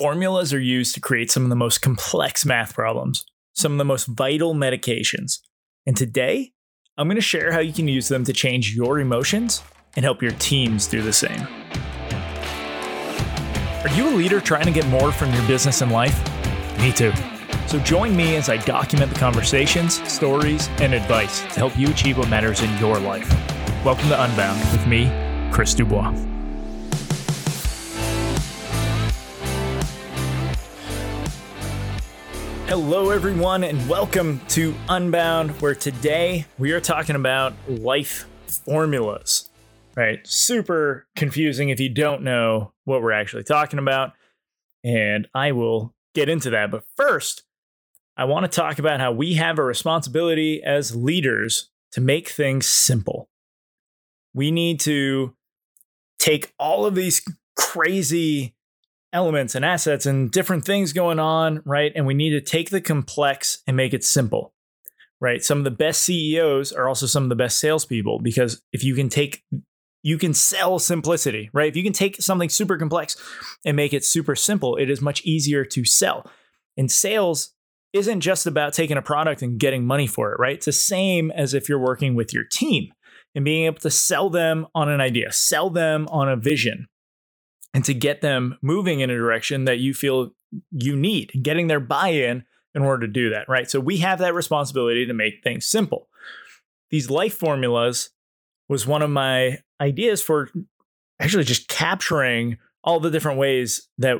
Formulas are used to create some of the most complex math problems, some of the most vital medications. And today, I'm going to share how you can use them to change your emotions and help your teams do the same. Are you a leader trying to get more from your business and life? Me too. So join me as I document the conversations, stories, and advice to help you achieve what matters in your life. Welcome to Unbound with me, Chris Dubois. Hello, everyone, and welcome to Unbound, where today we are talking about life formulas. Right? Super confusing if you don't know what we're actually talking about. And I will get into that. But first, I want to talk about how we have a responsibility as leaders to make things simple. We need to take all of these crazy elements and assets and different things going on, right? And we need to take the complex and make it simple, right? Some of the best CEOs are also some of the best salespeople because if you can take, you can sell simplicity, right? If you can take something super complex and make it super simple, it is much easier to sell. And sales isn't just about taking a product and getting money for it, right? It's the same as if you're working with your team and being able to sell them on an idea, sell them on a vision, and to get them moving in a direction that you feel you need, getting their buy in in order to do that, right? So we have that responsibility to make things simple. These life formulas was one of my ideas for actually just capturing all the different ways that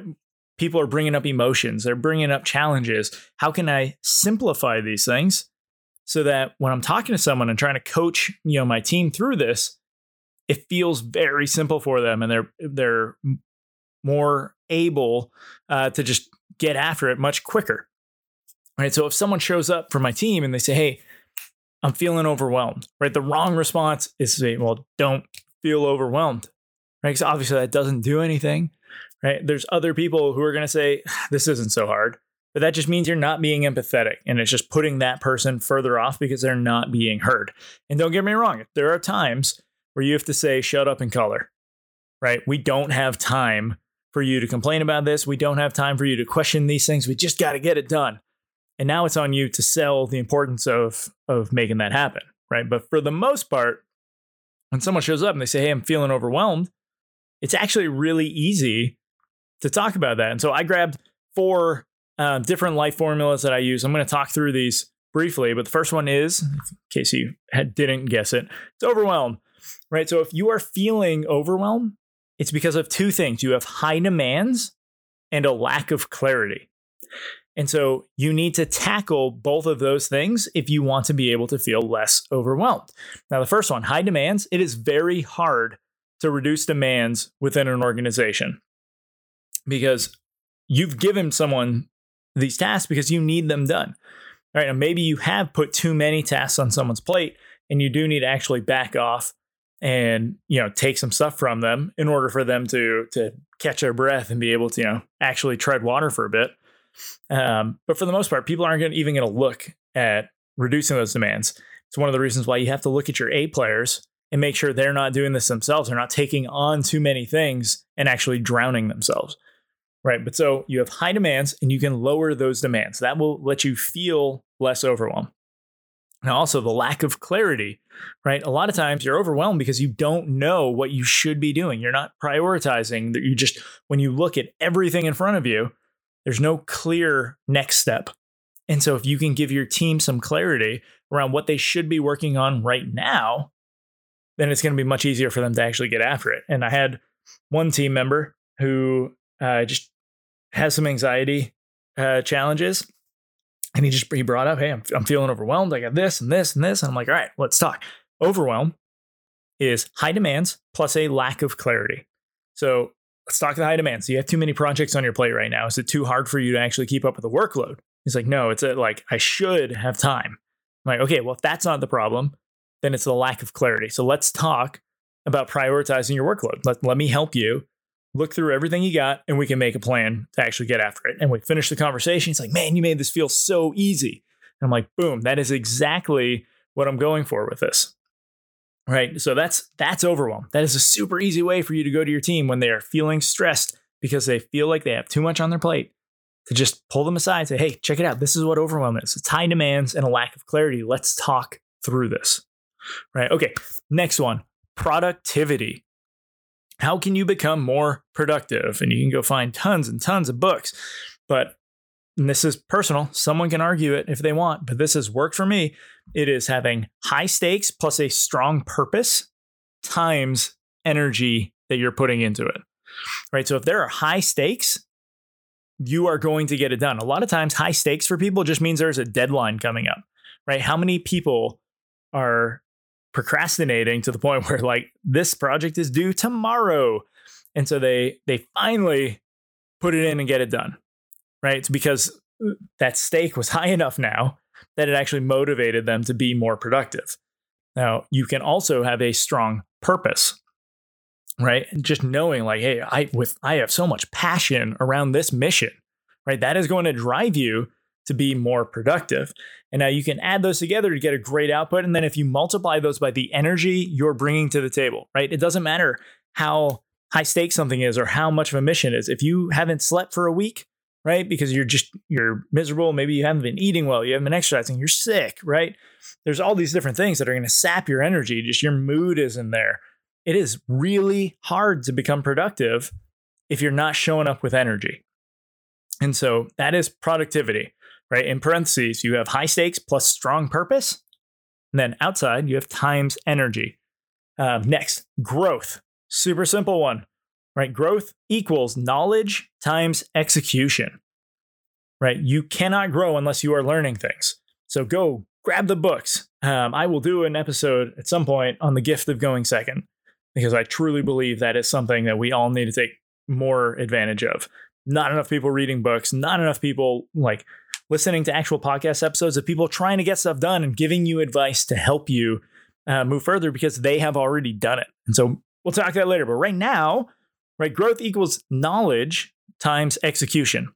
people are bringing up emotions, they're bringing up challenges. How can I simplify these things so that when I'm talking to someone and trying to coach, you know, my team through this, it feels very simple for them and they're they're more able uh, to just get after it much quicker. Right so if someone shows up for my team and they say hey i'm feeling overwhelmed right the wrong response is to say well don't feel overwhelmed right because obviously that doesn't do anything right? There's other people who are going to say this isn't so hard but that just means you're not being empathetic and it's just putting that person further off because they're not being heard. And don't get me wrong there are times where you have to say, shut up and color, right? We don't have time for you to complain about this. We don't have time for you to question these things. We just got to get it done. And now it's on you to sell the importance of, of making that happen, right? But for the most part, when someone shows up and they say, hey, I'm feeling overwhelmed, it's actually really easy to talk about that. And so I grabbed four uh, different life formulas that I use. I'm going to talk through these briefly, but the first one is, in case you had, didn't guess it, it's overwhelmed right? So if you are feeling overwhelmed, it's because of two things you have high demands and a lack of clarity. And so you need to tackle both of those things if you want to be able to feel less overwhelmed. Now, the first one, high demands, it is very hard to reduce demands within an organization because you've given someone these tasks because you need them done. All right, now maybe you have put too many tasks on someone's plate and you do need to actually back off and you know take some stuff from them in order for them to to catch their breath and be able to you know actually tread water for a bit. Um, but for the most part people aren't gonna, even going to look at reducing those demands. It's one of the reasons why you have to look at your a players and make sure they're not doing this themselves. They're not taking on too many things and actually drowning themselves right? But so you have high demands and you can lower those demands. That will let you feel less overwhelmed now, also the lack of clarity, right? A lot of times you're overwhelmed because you don't know what you should be doing. You're not prioritizing. You just, when you look at everything in front of you, there's no clear next step. And so, if you can give your team some clarity around what they should be working on right now, then it's going to be much easier for them to actually get after it. And I had one team member who uh, just has some anxiety uh, challenges and he just he brought up, hey, I'm, I'm feeling overwhelmed. I got this and this and this. And I'm like, all right, let's talk. Overwhelm is high demands plus a lack of clarity. So let's talk the high demands. You have too many projects on your plate right now. Is it too hard for you to actually keep up with the workload? He's like, no, it's a, like I should have time. I'm like, okay, well, if that's not the problem, then it's the lack of clarity. So let's talk about prioritizing your workload. Let, let me help you look through everything you got, and we can make a plan to actually get after it. And we finish the conversation. He's like, man, you made this feel so easy. And I'm like, boom, that is exactly what I'm going for with this. Right. So that's that's overwhelm. That is a super easy way for you to go to your team when they are feeling stressed because they feel like they have too much on their plate to just pull them aside and say, hey, check it out. This is what overwhelm is. It's high demands and a lack of clarity. Let's talk through this. Right. Okay. Next one productivity. How can you become more productive? And you can go find tons and tons of books. But this is personal. Someone can argue it if they want, but this has worked for me. It is having high stakes plus a strong purpose times energy that you're putting into it. Right. So if there are high stakes, you are going to get it done. A lot of times, high stakes for people just means there's a deadline coming up, right? How many people are procrastinating to the point where like this project is due tomorrow, and so they they finally put it in and get it done, right? It's because uh, that stake was high enough now that it actually motivated them to be more productive. Now, you can also have a strong purpose right and just knowing like hey i with i have so much passion around this mission right that is going to drive you to be more productive. And now you can add those together to get a great output. And then if you multiply those by the energy you're bringing to the table right? It doesn't matter how high stakes something is or how much of a mission is. If you haven't slept for a week right? Because you're just you're miserable. Maybe you haven't been eating well. You haven't been exercising. You're sick right? There's all these different things that are going to sap your energy. Just your mood isn't there. It is really hard to become productive if you're not showing up with energy. And so that is productivity, right? In parentheses, you have high stakes plus strong purpose. And then outside, you have times energy. Um, next, growth. Super simple one, right? Growth equals knowledge times execution, right? You cannot grow unless you are learning things. So go grab the books. Um, I will do an episode at some point on the gift of going second because I truly believe that is something that we all need to take more advantage of. Not enough people reading books, not enough people like listening to actual podcast episodes of people trying to get stuff done and giving you advice to help you uh, move further because they have already done it. And so we'll talk that later. But right now, right, growth equals knowledge times execution.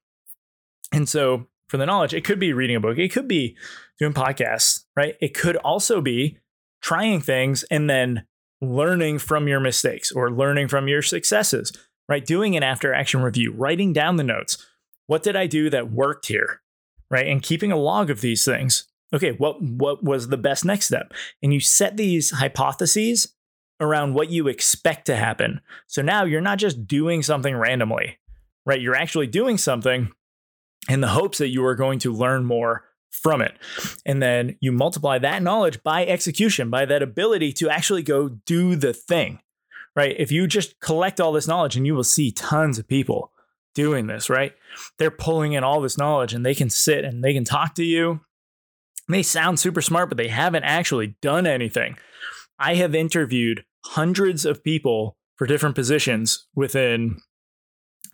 And so for the knowledge, it could be reading a book, it could be doing podcasts, right? It could also be trying things and then learning from your mistakes or learning from your successes, right? Doing an after action review, writing down the notes. What did I do that worked here? Right? And keeping a log of these things. Okay, what what was the best next step? And you set these hypotheses around what you expect to happen. So now you're not just doing something randomly, right? You're actually doing something in the hopes that you are going to learn more from it. And then you multiply that knowledge by execution, by that ability to actually go do the thing, right? If you just collect all this knowledge, and you will see tons of people doing this, right? They're pulling in all this knowledge and they can sit and they can talk to you. They sound super smart, but they haven't actually done anything. I have interviewed hundreds of people for different positions within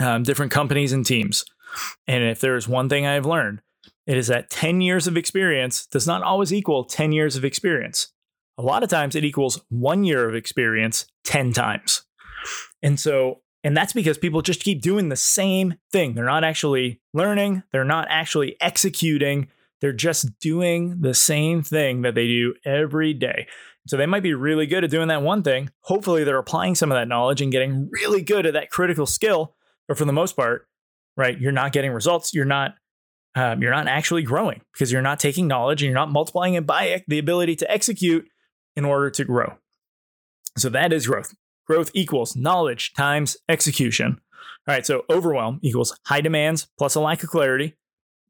um, different companies and teams. And if there's one thing I've learned, it is that 10 years of experience does not always equal 10 years of experience. A lot of times it equals one year of experience 10 times. And so, and that's because people just keep doing the same thing. They're not actually learning, they're not actually executing, they're just doing the same thing that they do every day. So they might be really good at doing that one thing. Hopefully, they're applying some of that knowledge and getting really good at that critical skill. But for the most part, right, you're not getting results. You're not um, you're not actually growing because you're not taking knowledge and you're not multiplying it by the ability to execute in order to grow. So that is growth. Growth equals knowledge times execution. All right, so overwhelm equals high demands plus a lack of clarity.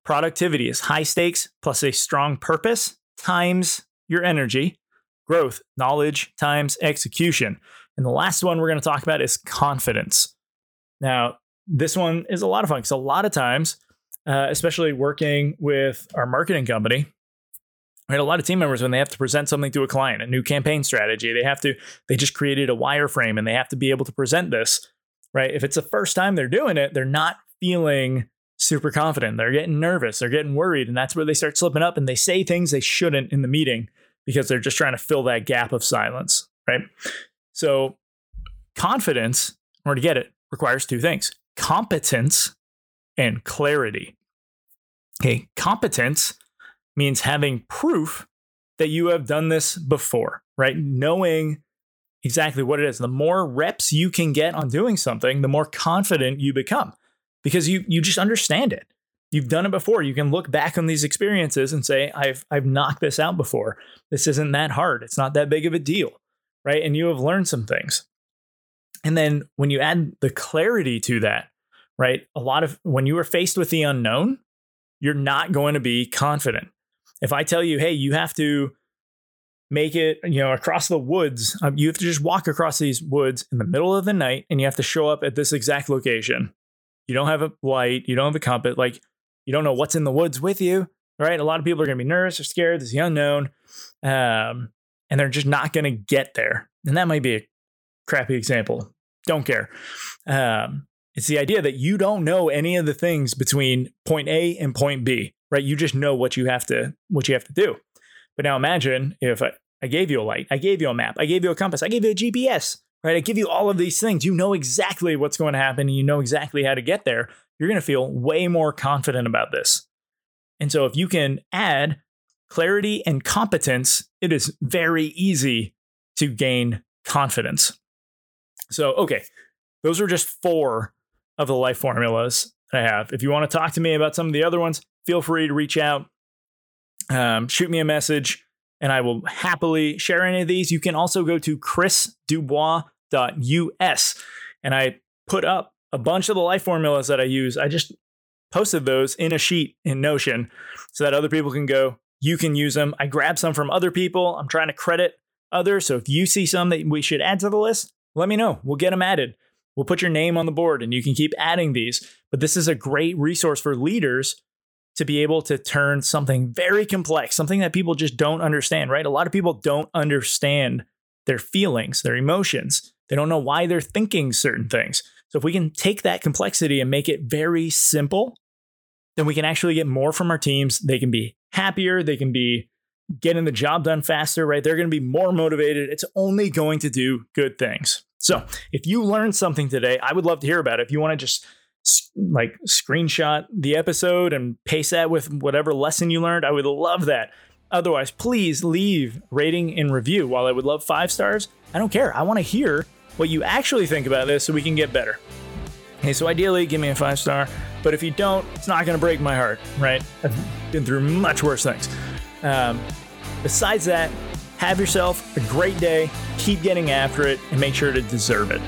Productivity is high stakes plus a strong purpose times your energy. Growth, knowledge times execution. And the last one we're going to talk about is confidence. Now, this one is a lot of fun because a lot of times uh, especially working with our marketing company. Had a lot of team members when they have to present something to a client, a new campaign strategy. They have to, they just created a wireframe and they have to be able to present this, right? If it's the first time they're doing it, they're not feeling super confident. They're getting nervous, they're getting worried. And that's where they start slipping up and they say things they shouldn't in the meeting because they're just trying to fill that gap of silence, right? So, confidence, in order to get it, requires two things competence and clarity. Okay, competence means having proof that you have done this before, right? Knowing exactly what it is. The more reps you can get on doing something, the more confident you become because you you just understand it. You've done it before. You can look back on these experiences and say, I've I've knocked this out before. This isn't that hard. It's not that big of a deal. Right. And you have learned some things. And then when you add the clarity to that, right? A lot of when you are faced with the unknown, you're not going to be confident. If I tell you, hey, you have to make it, you know, across the woods, um, you have to just walk across these woods in the middle of the night and you have to show up at this exact location. You don't have a light, you don't have a compass, like you don't know what's in the woods with you, right? A lot of people are going to be nervous or scared. There's the unknown. Um, and they're just not going to get there. And that might be a crappy example. Don't care. Um, it's the idea that you don't know any of the things between point A and point B, right? You just know what you have to what you have to do. But now imagine if I, I gave you a light, I gave you a map, I gave you a compass, I gave you a GPS, right? I give you all of these things. You know exactly what's going to happen and you know exactly how to get there. You're going to feel way more confident about this. And so if you can add clarity and competence, it is very easy to gain confidence. So, okay, those are just four of the life formulas that I have. If you want to talk to me about some of the other ones, feel free to reach out, um, shoot me a message, and I will happily share any of these. You can also go to chrisdubois.us, and I put up a bunch of the life formulas that I use. I just posted those in a sheet in Notion so that other people can go, you can use them. I grab some from other people. I'm trying to credit others. So if you see some that we should add to the list, let me know. We'll get them added. We'll put your name on the board and you can keep adding these. But this is a great resource for leaders to be able to turn something very complex, something that people just don't understand, right? A lot of people don't understand their feelings, their emotions. They don't know why they're thinking certain things. So if we can take that complexity and make it very simple, then we can actually get more from our teams. They can be happier, they can be getting the job done faster, right? They're going to be more motivated. It's only going to do good things. So, if you learned something today, I would love to hear about it. If you want to just like screenshot the episode and paste that with whatever lesson you learned, I would love that. Otherwise, please leave rating and review. While I would love five stars, I don't care. I want to hear what you actually think about this so we can get better. Okay, so ideally, give me a five star. But if you don't, it's not going to break my heart, right? I've been through much worse things. Um, besides that, have yourself a great day, keep getting after it, and make sure to deserve it.